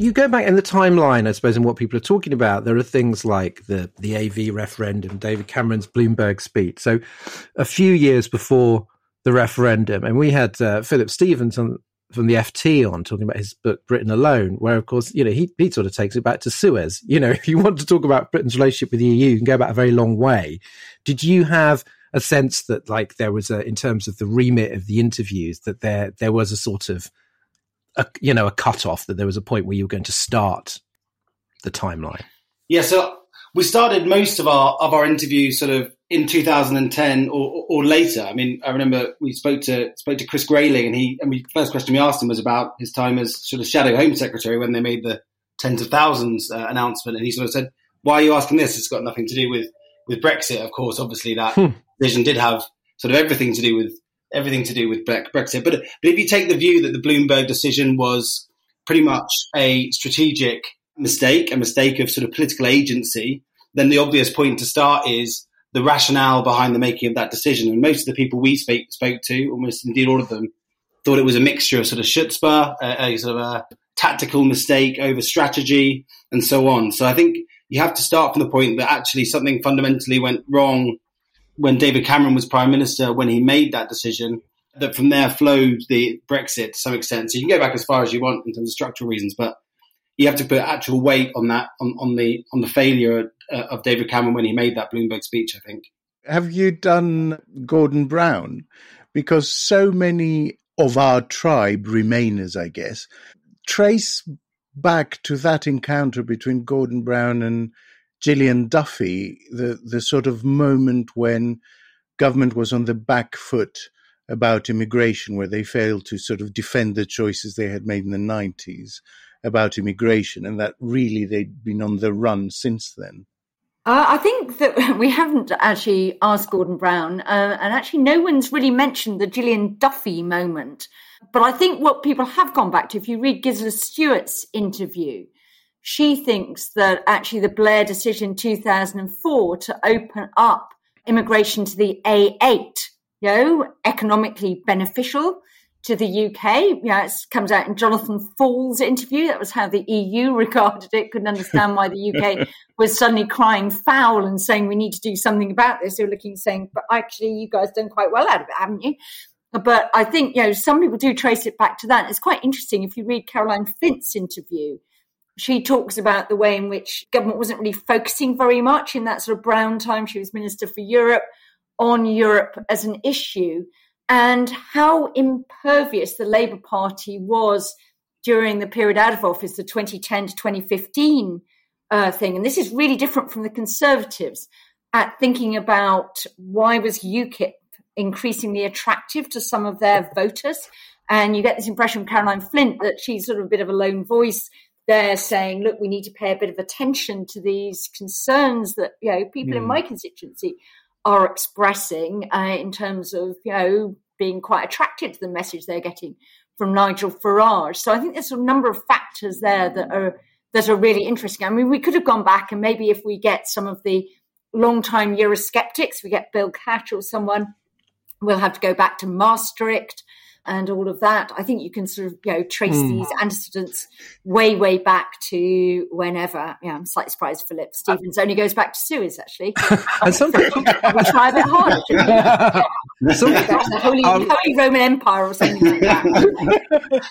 You go back in the timeline, I suppose, and what people are talking about, there are things like the the AV referendum, David Cameron's Bloomberg speech. So, a few years before the referendum, and we had uh, Philip Stephens on, from the FT on talking about his book Britain Alone, where of course you know he he sort of takes it back to Suez. You know, (laughs) if you want to talk about Britain's relationship with the EU, you can go back a very long way. Did you have a sense that like there was a in terms of the remit of the interviews that there there was a sort of a you know a cutoff that there was a point where you were going to start the timeline? Yeah, so we started most of our of our interviews sort of in 2010 or, or later. I mean, I remember we spoke to spoke to Chris Grayling, and he and the first question we asked him was about his time as sort of shadow Home Secretary when they made the tens of thousands uh, announcement, and he sort of said, "Why are you asking this? It's got nothing to do with with Brexit." Of course, obviously that hmm. Decision did have sort of everything to do with everything to do with Brexit. But, but if you take the view that the Bloomberg decision was pretty much a strategic mistake, a mistake of sort of political agency, then the obvious point to start is the rationale behind the making of that decision. And most of the people we spoke, spoke to, almost indeed all of them, thought it was a mixture of sort of chutzpah, a, a sort of a tactical mistake over strategy, and so on. So I think you have to start from the point that actually something fundamentally went wrong when David Cameron was prime minister, when he made that decision, that from there flowed the Brexit to some extent. So you can go back as far as you want in terms of structural reasons, but you have to put actual weight on that on, on the on the failure uh, of David Cameron when he made that Bloomberg speech. I think. Have you done Gordon Brown? Because so many of our tribe, Remainers, I guess, trace back to that encounter between Gordon Brown and Gillian Duffy, the, the sort of moment when government was on the back foot about immigration, where they failed to sort of defend the choices they had made in the 90s about immigration, and that really they'd been on the run since then. Uh, I think that (laughs) we haven't actually asked Gordon Brown, uh, and actually, no one's really mentioned the Gillian Duffy moment. But I think what people have gone back to, if you read Gisela Stuart's interview, she thinks that actually the Blair decision in 2004 to open up immigration to the A8, you know, economically beneficial to the UK. You know, it comes out in Jonathan Faull's interview. That was how the EU (laughs) regarded it. Couldn't understand why the UK (laughs) was suddenly crying foul and saying we need to do something about this. They were looking saying, but actually, you guys done quite well out of it, haven't you? But I think you know some people do trace it back to that. It's quite interesting if you read Caroline Flint's interview she talks about the way in which government wasn't really focusing very much in that sort of brown time. She was Minister for Europe on Europe as an issue and how impervious the Labour Party was during the period out of office, the 2010 to 2015 uh, thing. And this is really different from the Conservatives at thinking about why was UKIP increasingly attractive to some of their voters. And you get this impression from Caroline Flint that she's sort of a bit of a lone voice they're saying, look, we need to pay a bit of attention to these concerns that you know people mm. in hmm. my constituency are expressing uh, in terms of you know being quite attracted to the message they're getting from Nigel Farage. So I think there's a number of factors there that are that are really interesting. I mean, we could have gone back and maybe if we get some of the long-time Eurosceptics, we get Bill Cash or someone, we'll have to go back to Maastricht and all of that. I think you can sort of you know trace mm. these antecedents way way back to whenever. Yeah, I'm slightly surprised Philip Stephens only goes back to Suez actually. (laughs) and some (laughs) we try a bit harder. Yeah. Some, the Holy, um, Holy Roman Empire or something like that.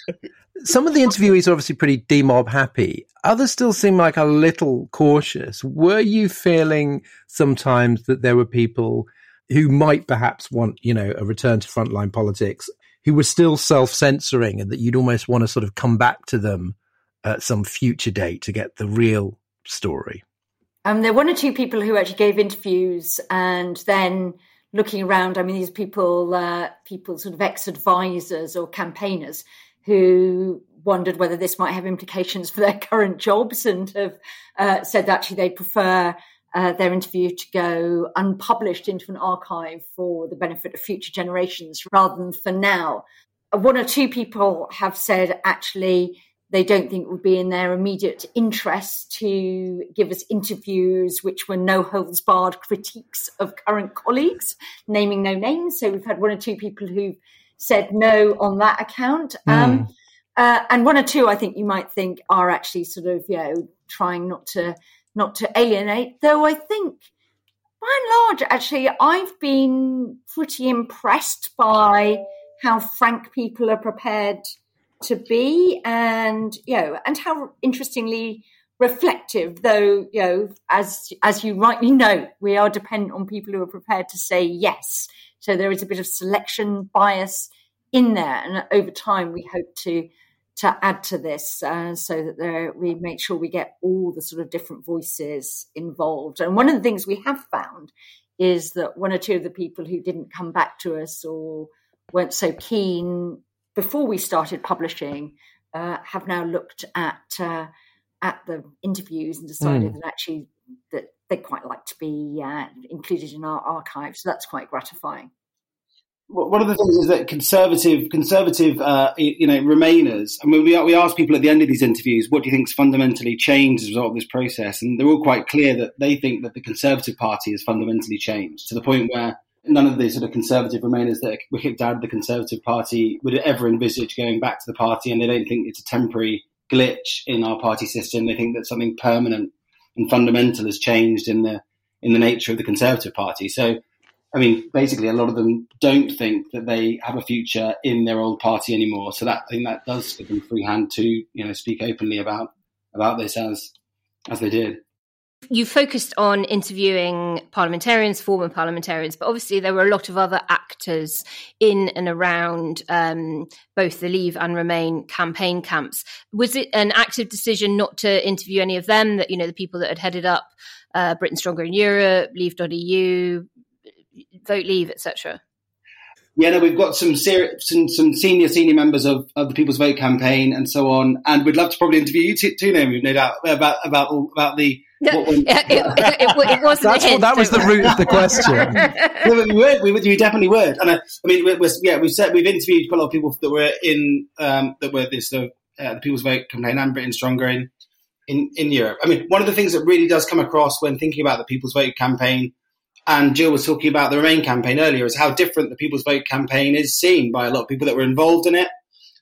(laughs) some of the interviewees are obviously pretty demob happy. Others still seem like a little cautious. Were you feeling sometimes that there were people who might perhaps want, you know, a return to frontline politics who were still self censoring and that you'd almost want to sort of come back to them at some future date to get the real story? Um, there were one or two people who actually gave interviews and then looking around, I mean, these people, uh, people sort of ex advisors or campaigners who wondered whether this might have implications for their (laughs) current jobs and have uh, said that actually they prefer uh, their interview to go unpublished into an archive for the benefit of future generations rather than for now. One or two people have said actually they don't think it would be in their immediate interest to give us interviews which were no holds barred critiques of current colleagues, naming no names. So we've had one or two people who've said no on that account. Mm. Um, uh, and one or two, I think you might think, are actually sort of, you know, trying not to not to alienate. Though I think, by and large, actually, I've been pretty impressed by how frank people are prepared to be, and you know, and how interestingly reflective. Though you know, as as you rightly know, we are dependent on people who are prepared to say yes. So there is a bit of selection bias in there, and over time, we hope to to add to this uh, so that there, we make sure we get all the sort of different voices involved. And one of the things we have found is that one or two of the people who didn't come back to us or weren't so keen before we started publishing uh, have now looked at uh, at the interviews and decided mm. that actually that they'd quite like to be uh, included in our archive. So that's quite gratifying one of the things is that conservative, conservative, uh, you know, Remainers. I mean, we we ask people at the end of these interviews, what do you think's fundamentally changed as a result of this process? And they're all quite clear that they think that the Conservative Party has fundamentally changed to the point where none of the sort of conservative Remainers that were kicked out of the Conservative Party would ever envisage going back to the party, and they don't think it's a temporary glitch in our party system. They think that something permanent and fundamental has changed in the in the nature of the Conservative Party. So I mean, basically, a lot of them don't think that they have a future in their old party anymore. So that I think that does give them free hand to you know speak openly about about this as as they did. You focused on interviewing parliamentarians, former parliamentarians, but obviously there were a lot of other actors in and around um, both the Leave and Remain campaign camps. Was it an active decision not to interview any of them? That you know the people that had headed up uh, Britain Stronger in Europe, Leave.eu, vote leave, etc. Yeah, no, we've got some, ser- some some senior senior members of, of the People's Vote campaign and so on, and we'd love to probably interview you too, too Naomi, no doubt about about about the. No, it, it, it, wasn't That's what, that was the root of the question. (laughs) no, we would, we would, we definitely would. And I, I mean, we're, we're, yeah, we've said we've interviewed quite a lot of people that were in um, that were this uh, the People's Vote campaign and Britain Stronger in, in in Europe. I mean, one of the things that really does come across when thinking about the People's Vote campaign and Jill was talking about the Remain campaign earlier, is how different the People's Vote campaign is seen by a lot of people that were involved in it,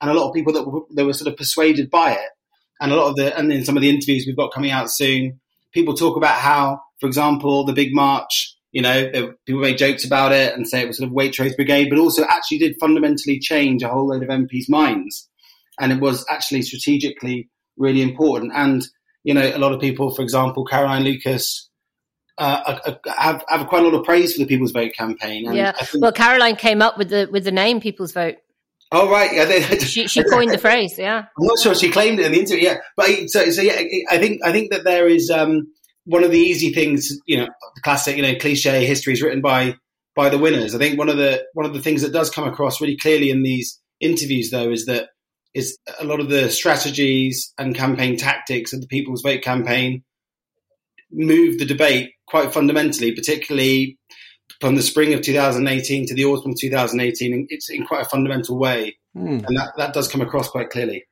and a lot of people that were, that were sort of persuaded by it. And a lot of the, and in some of the interviews we've got coming out soon, people talk about how, for example, the big march, you know, people make jokes about it and say it was sort of Waitrose Brigade, but also actually did fundamentally change a whole load of MPs' minds. And it was actually strategically really important. And, you know, a lot of people, for example, Caroline Lucas, uh, have, have quite a lot of praise for the People's Vote campaign. yeah, think, well, Caroline came up with the with the name People's Vote. Oh right, yeah, they, she, she coined the phrase. Yeah, I'm not sure she claimed it in the interview. Yeah, but so so yeah, I think I think that there is um, one of the easy things. You know, the classic, you know, cliche history is written by by the winners. I think one of the one of the things that does come across really clearly in these interviews, though, is that is a lot of the strategies and campaign tactics of the People's Vote campaign move the debate quite fundamentally, particularly from the spring of 2018 to the autumn of 2018. It's in quite a fundamental way, mm. and that, that does come across quite clearly.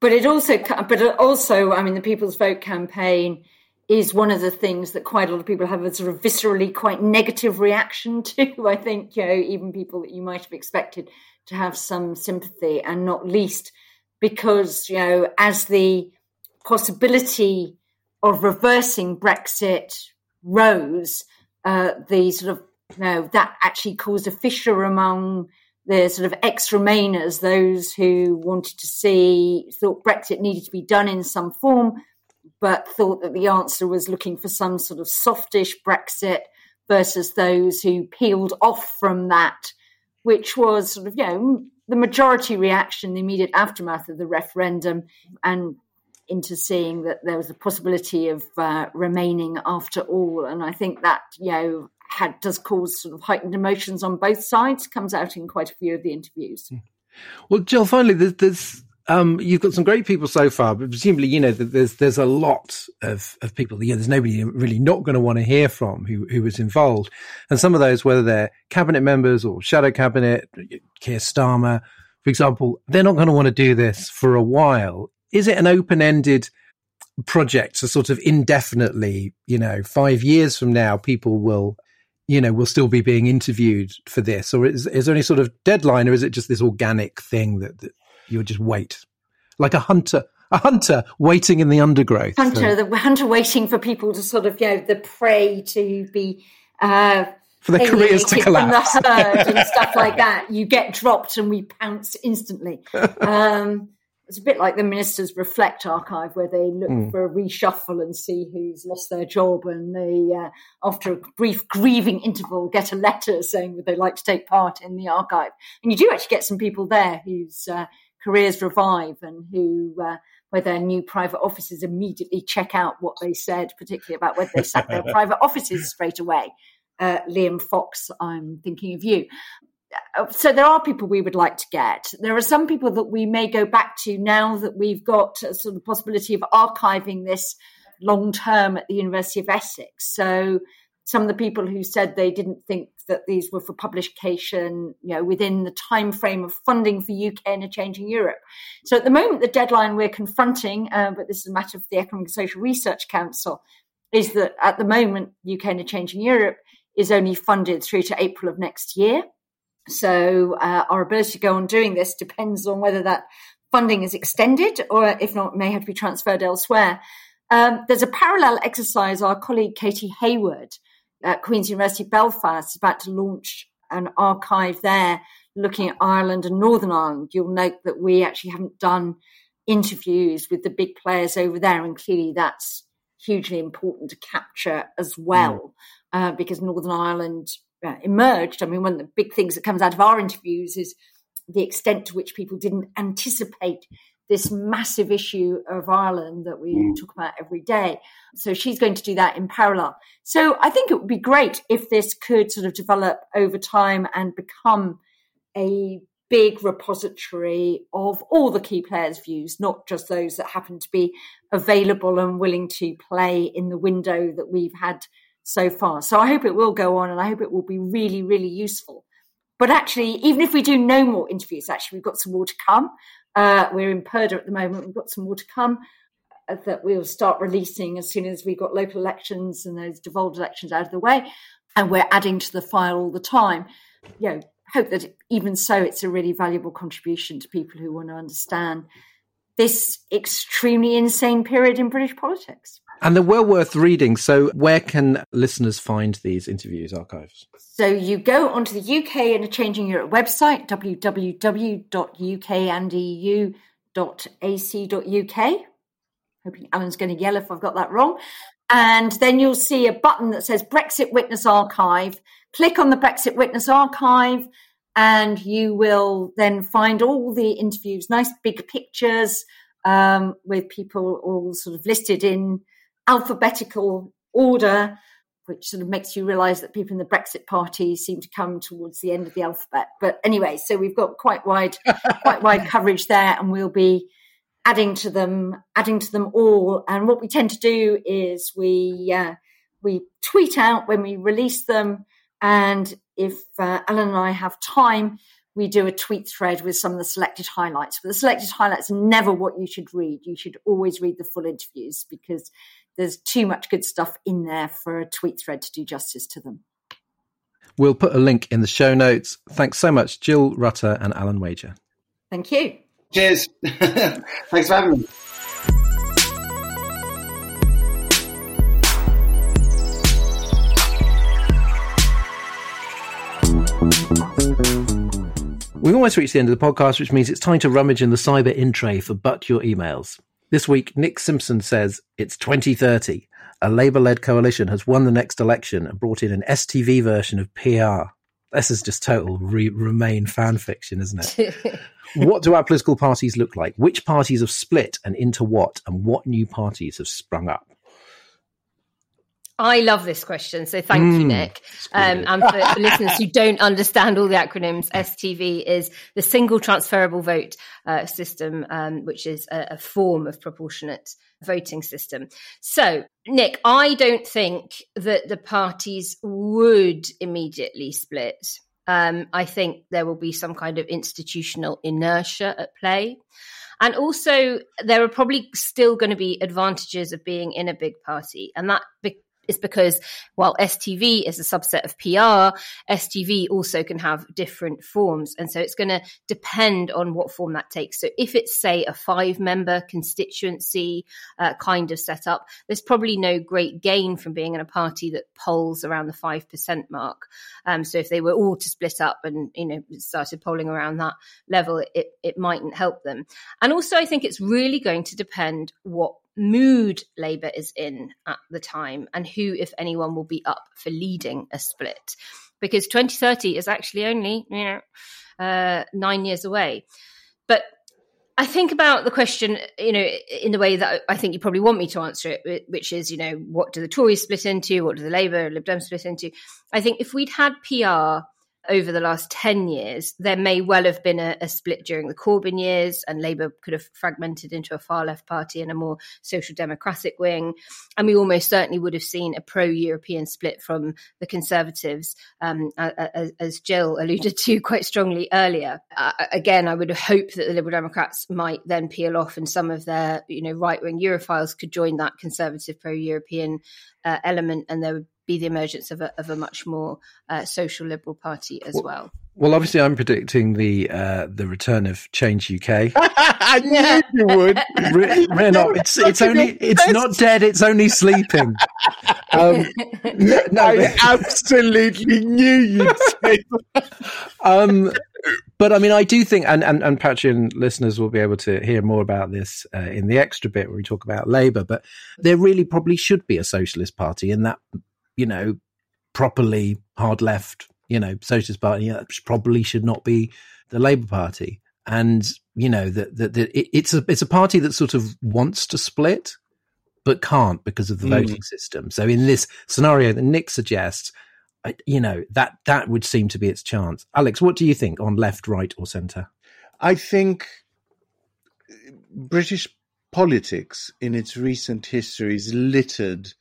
But it also, but also, I mean, the People's Vote campaign is one of the things that quite a lot of people have a sort of viscerally quite negative reaction (laughs) to. I think, you know, even people that you might have expected to have some sympathy, and not least because, you know, as the possibility of reversing Brexit rose, uh, the sort of, you know, that actually caused a fissure among the sort of ex Remainers, those who wanted to see, thought Brexit needed to be done in some form but thought that the answer was looking for some sort of softish Brexit versus those who peeled off from that, which was sort of, you know, the majority reaction, the immediate aftermath of the referendum, and into seeing that there was a possibility of uh, remaining after all. And I think that, you know, had does cause sort of heightened emotions on both sides, comes out in quite a few of the interviews. Well, Jill, finally, there's, there's um, you've got some great people so far, but presumably, you know, there's there's a lot of, of people. You know, there's nobody really not going to want to hear from who who was involved, and some of those, whether they're cabinet members or shadow cabinet, Keir Starmer, for example, they're not going to want to do this for a while. Is it an open ended project, so sort of indefinitely? You know, five years from now, people will you know, will still be being interviewed for this, or is, is there any sort of deadline, or is it just this organic thing that, that you would just wait, like a hunter, a hunter waiting in the undergrowth. Hunter, the hunter waiting for people to sort of, you know, the prey to be. Uh, for their careers to collapse. From the herd and stuff like (laughs) that. You get dropped and we pounce instantly. (laughs) Um, it's a bit like the Ministers Reflect archive, where they look mm. for a reshuffle and see who's lost their job, and they, uh, after a brief grieving interval, get a letter saying would they like to take part in the archive. And you do actually get some people there whose uh, careers revive and who, uh, where their new private offices immediately check out what they said, particularly about whether they sacked their (laughs) private offices straight away. Uh, Liam Fox, I'm thinking of you. Uh, so there are people we would like to get. There are some people that we may go back to now that we've got a sort of possibility of archiving this long term at the University of Essex. So some of the people who said they didn't think that these were for publication, you know, within the time frame of funding for UK and a changing Europe. So at the moment, the deadline we're confronting, uh, but this is a matter for the Economic and Social Research Council, is that at the moment, UK and a changing Europe is only funded through to April of next year. So uh, our ability to go on doing this depends on whether that funding is extended or if not, may have to be transferred elsewhere. Um, there's a parallel exercise our colleague Katie Hayward at Queen's University Belfast is about to launch an archive there looking at Ireland and Northern Ireland. You'll note that we actually haven't done interviews with the big players over there, and clearly that's hugely important to capture as well, mm. uh, because Northern Ireland emerged. I mean, one of the big things that comes out of our interviews is the extent to which people didn't anticipate this massive issue of Ireland that we mm. talk about every day. So she's going to do that in parallel. So I think it would be great if this could sort of develop over time and become a big repository of all the key players' views, not just those that happen to be available and willing to play in the window that we've had so far. So I hope it will go on and I hope it will be really, really useful. But actually, even if we do no more interviews, actually, we've got some more to come. Uh, we're in Purdah at the moment. We've got some more to come uh, that we'll start releasing as soon as we've got local elections and those devolved elections out of the way. And we're adding to the file all the time. You know, hope that even so, it's a really valuable contribution to people who want to understand this extremely insane period in British politics. And they're well worth reading. So, where can listeners find these interviews archives? So, you go onto the UK and a Changing Europe website, www.ukandeu.ac.uk. Hoping Alan's going to yell if I've got that wrong. And then you'll see a button that says Brexit Witness Archive. Click on the Brexit Witness Archive, and you will then find all the interviews, nice big pictures um, with people all sort of listed in alphabetical order, which sort of makes you realize that people in the Brexit party seem to come towards the end of the alphabet. But anyway, so we've got quite wide, (laughs) quite wide coverage there, and we'll be adding to them, adding to them all. And what we tend to do is we uh, we tweet out when we release them, and if uh, Alan and I have time, we do a tweet thread with some of the selected highlights. But the selected highlights are never what you should read. You should always read the full interviews because there's too much good stuff in there for a tweet thread to do justice to them. We'll put a link in the show notes. Thanks so much, Jill Rutter and Alan Wager. Thank you. Cheers. (laughs) Thanks for having me. We've almost reached the end of the podcast, which means it's time to rummage in the cyber in tray for But Your Emails. This week, Nick Simpson says it's 2030. A Labour led coalition has won the next election and brought in an STV version of PR. This is just total re- Remain fan fiction, isn't it? (laughs) what do our political parties look like? Which parties have split and into what? And what new parties have sprung up? I love this question, so thank mm, you, Nick. Um, and for, listeners who don't understand all the acronyms, STV is the Single Transferable Vote uh, System, um, which is a, a, form of proportionate voting system. So, Nick, I don't think that the parties would immediately split. Um, I think there will be some kind of institutional inertia at play. And also, there are probably still going to be advantages of being in a big party. And that be- is because while STV is a subset of PR, STV also can have different forms. And so it's going to depend on what form that takes. So if it's, say, a five member constituency uh, kind of setup, there's probably no great gain from being in a party that polls around the 5% mark. Um, so if they were all to split up and, you know, started polling around that level, it, it mightn't help them. And also, I think it's really going to depend what mood Labour is in at the time and who, if anyone, will be up for leading a split. Because 2030 is actually only, you know, uh, nine years away. But I think about the question, you know, in the way that I think you probably want me to answer it, which is, you know, what do the Tories split into? What do the Labour, Lib Dems split into? I think if we'd had PR over the last 10 years, there may well have been a, a, split during the Corbyn years, and Labour could have fragmented into a far left party and a more social democratic wing. And we almost certainly would have seen a pro European split from the Conservatives, um, as, as, Jill alluded to (laughs) quite strongly earlier. Uh, again, I would hope that the Liberal Democrats might then peel off, and some of their you know right wing Europhiles could join that Conservative pro European uh, element, and there would be the emergence of a, of a much more uh, social liberal party as well. well. Well, obviously, I'm predicting the uh, the return of Change UK. (laughs) I knew you would. Re- no, (laughs) it's it's only it's not dead. It's only sleeping. Um, (laughs) no, no, I absolutely knew you'd say that. Um, but I mean, I do think, and, and, and Patreon listeners will be able to hear more about this uh, in the extra bit where we talk about Labour. But there really probably should be a socialist party, and that you know, properly hard left, you know, Socialist Party, know, probably should not be the Labour Party. And, you know, that, that, that it, it's a, it's a party that sort of wants to split, but can't because of the mm. voting system. So in this scenario that Nick suggests, you know, that, that would seem to be its chance. Alex, what do you think on left, right or centre? I think British politics in its recent history is littered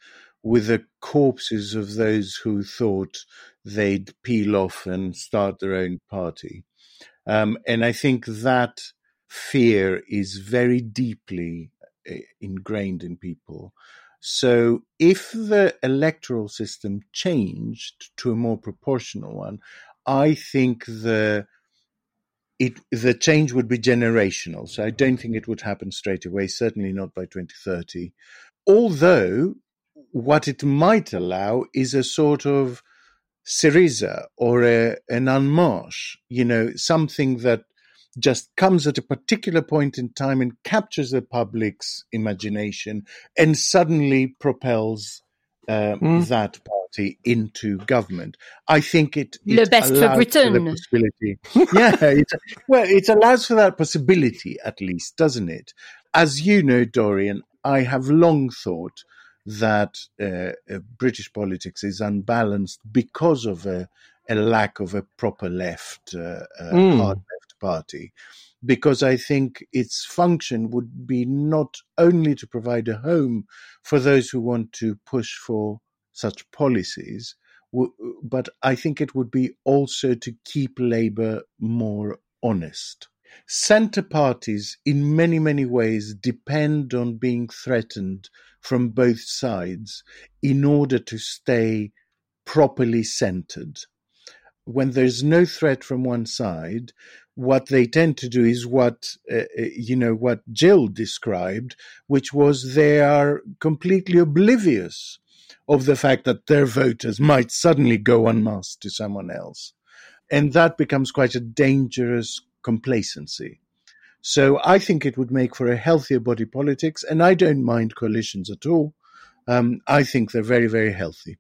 with the corpses of those who thought they'd peel off and start their own party. Um, and I think that fear is very deeply uh, ingrained in people. So if the electoral system changed to a more proportional one, I think the it the change would be generational. So I don't think it would happen straight away, certainly not by 2030. Although what it might allow is a sort of Syriza or a, an En Marche, you know, something that just comes at a particular point in time and captures the public's imagination and suddenly propels uh, mm. that party into government. I think it, it Le best for Britain. For possibility. (laughs) yeah, it, well, it allows for that possibility at least, doesn't it? As you know, Dorian, I have long thought that uh, uh, British politics is unbalanced because of a, a lack of a proper left, uh, mm. hard left party. Because I think its function would be not only to provide a home for those who want to push for such policies, but I think it would be also to keep Labour more honest. Centre parties, in many, many ways, depend on being threatened from both sides in order to stay properly centered. When there's no threat from one side, what they tend to do is what uh, uh, you know what Jill described, which was they are completely oblivious of the fact that their voters might suddenly go en masse to someone else, and that becomes quite a dangerous complacency. So I think it would make for a healthier body politics, and I don't mind coalitions at all. Um, I think they're very, very healthy.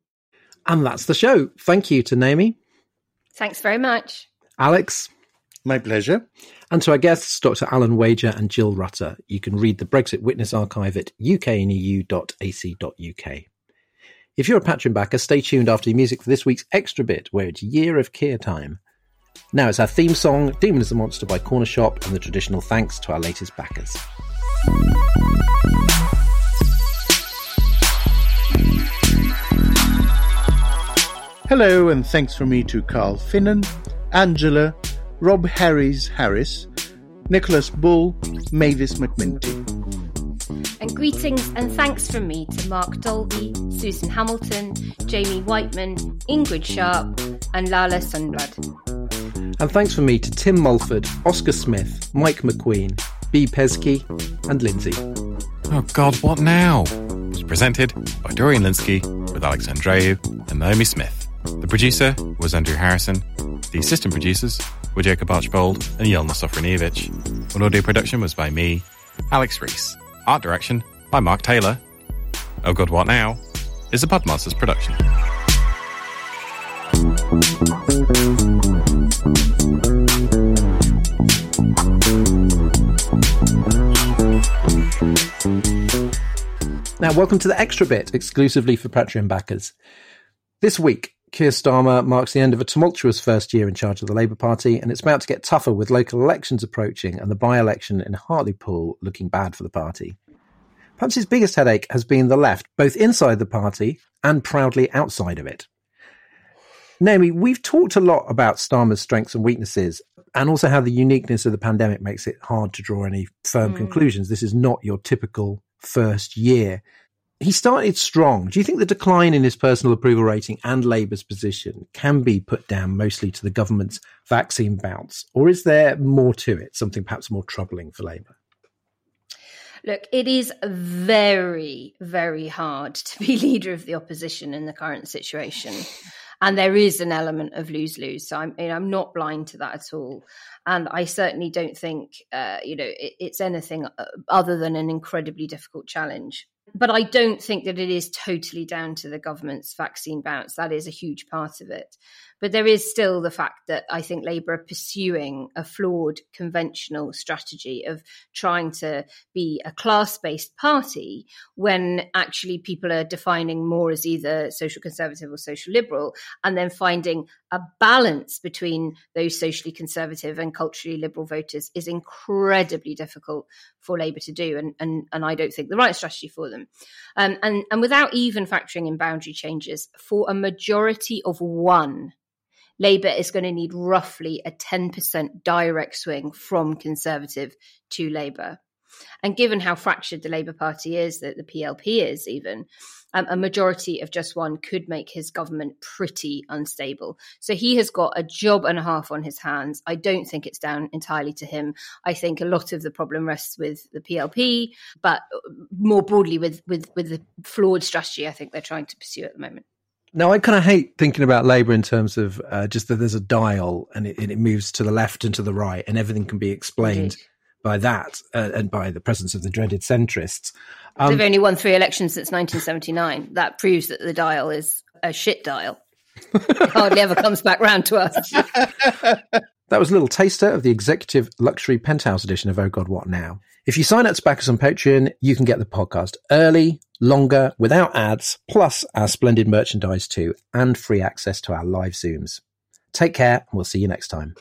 And that's the show. Thank you to Naomi. Thanks very much. Alex. My pleasure. And to our guests, Dr. Alan Wager and Jill Rutter. You can read the Brexit Witness Archive at ukandeu.ac.uk. If you're a Patreon backer, stay tuned after the music for this week's extra bit, where it's Year of Keir time. Now it's our theme song, Demon is the Monster by Corner Shop, and the traditional thanks to our latest backers. Hello, and thanks from me to Carl Finnan, Angela, Rob Harris Harris, Nicholas Bull, Mavis McMinty. And greetings and thanks from me to Mark Dolby, Susan Hamilton, Jamie Whiteman, Ingrid Sharp, and Lala Sunblood. And thanks from me to Tim Mulford, Oscar Smith, Mike McQueen, B. Pesky, and Lindsay. Oh God, what now? It was presented by Dorian Lynskey with Alex Andreou and Naomi Smith. The producer was Andrew Harrison. The assistant producers were Jacob Archbold and Yelna Sofronievich. Audio production was by me, Alex Rees. Art direction by Mark Taylor. Oh God, What Now? is a Podmasters production. Now, welcome to the extra bit exclusively for Patreon backers. This week, Keir Starmer marks the end of a tumultuous first year in charge of the Labour Party, and it's about to get tougher with local elections approaching and the by election in Hartlepool looking bad for the party. Perhaps his biggest headache has been the left, both inside the party and proudly outside of it. Naomi, we've talked a lot about Starmer's strengths and weaknesses, and also how the uniqueness of the pandemic makes it hard to draw any firm mm. conclusions. This is not your typical first year he started strong. Do you think the decline in his personal approval rating and Labour's position can be put down mostly to the government's vaccine bounce, or is there more to it, something perhaps more troubling for Labour? Look, it is very, very hard to be (laughs) leader of the opposition in the current situation. And there is an element of lose lose. So I'm, you know, I'm not blind to that at all. And I certainly don't think, uh, you know, it, it's anything uh, other than an incredibly difficult challenge but I don't think that it is totally down to the government's vaccine bounce. That is a huge part of it. But there is still the fact that I think Labour are pursuing a flawed conventional strategy of trying to be a class based party when actually people are defining more as either social conservative or social liberal, and then finding a balance between those socially conservative and culturally liberal voters is incredibly difficult for Labour to do, and, and, and I don't think the right strategy for them. Um, and, and without even factoring in boundary changes, for a majority of one, Labour is going to need roughly a 10% direct swing from Conservative to Labour. And given how fractured the Labour Party is, that the PLP is even, um, a majority of just one could make his government pretty unstable. So he has got a job and a half on his hands. I don't think it's down entirely to him. I think a lot of the problem rests with the PLP, but more broadly with with with the flawed strategy I think they're trying to pursue at the moment. Now, I kind of hate thinking about Labour in terms of uh, just that there's a dial and it, and it, moves to the left and to the right, and everything can be explained Indeed. by that uh, and by the presence of the dreaded centrists. Um, They've only won three elections since 1979. That proves that the dial is a shit dial. it hardly ever comes back round to us. (laughs) that was a little taster of the executive luxury penthouse edition of Oh God, What Now? If you sign up to back us on Patreon, you can get the podcast early, longer, without ads, plus our splendid merchandise too, and free access to our live Zooms. Take care, and we'll see you next time.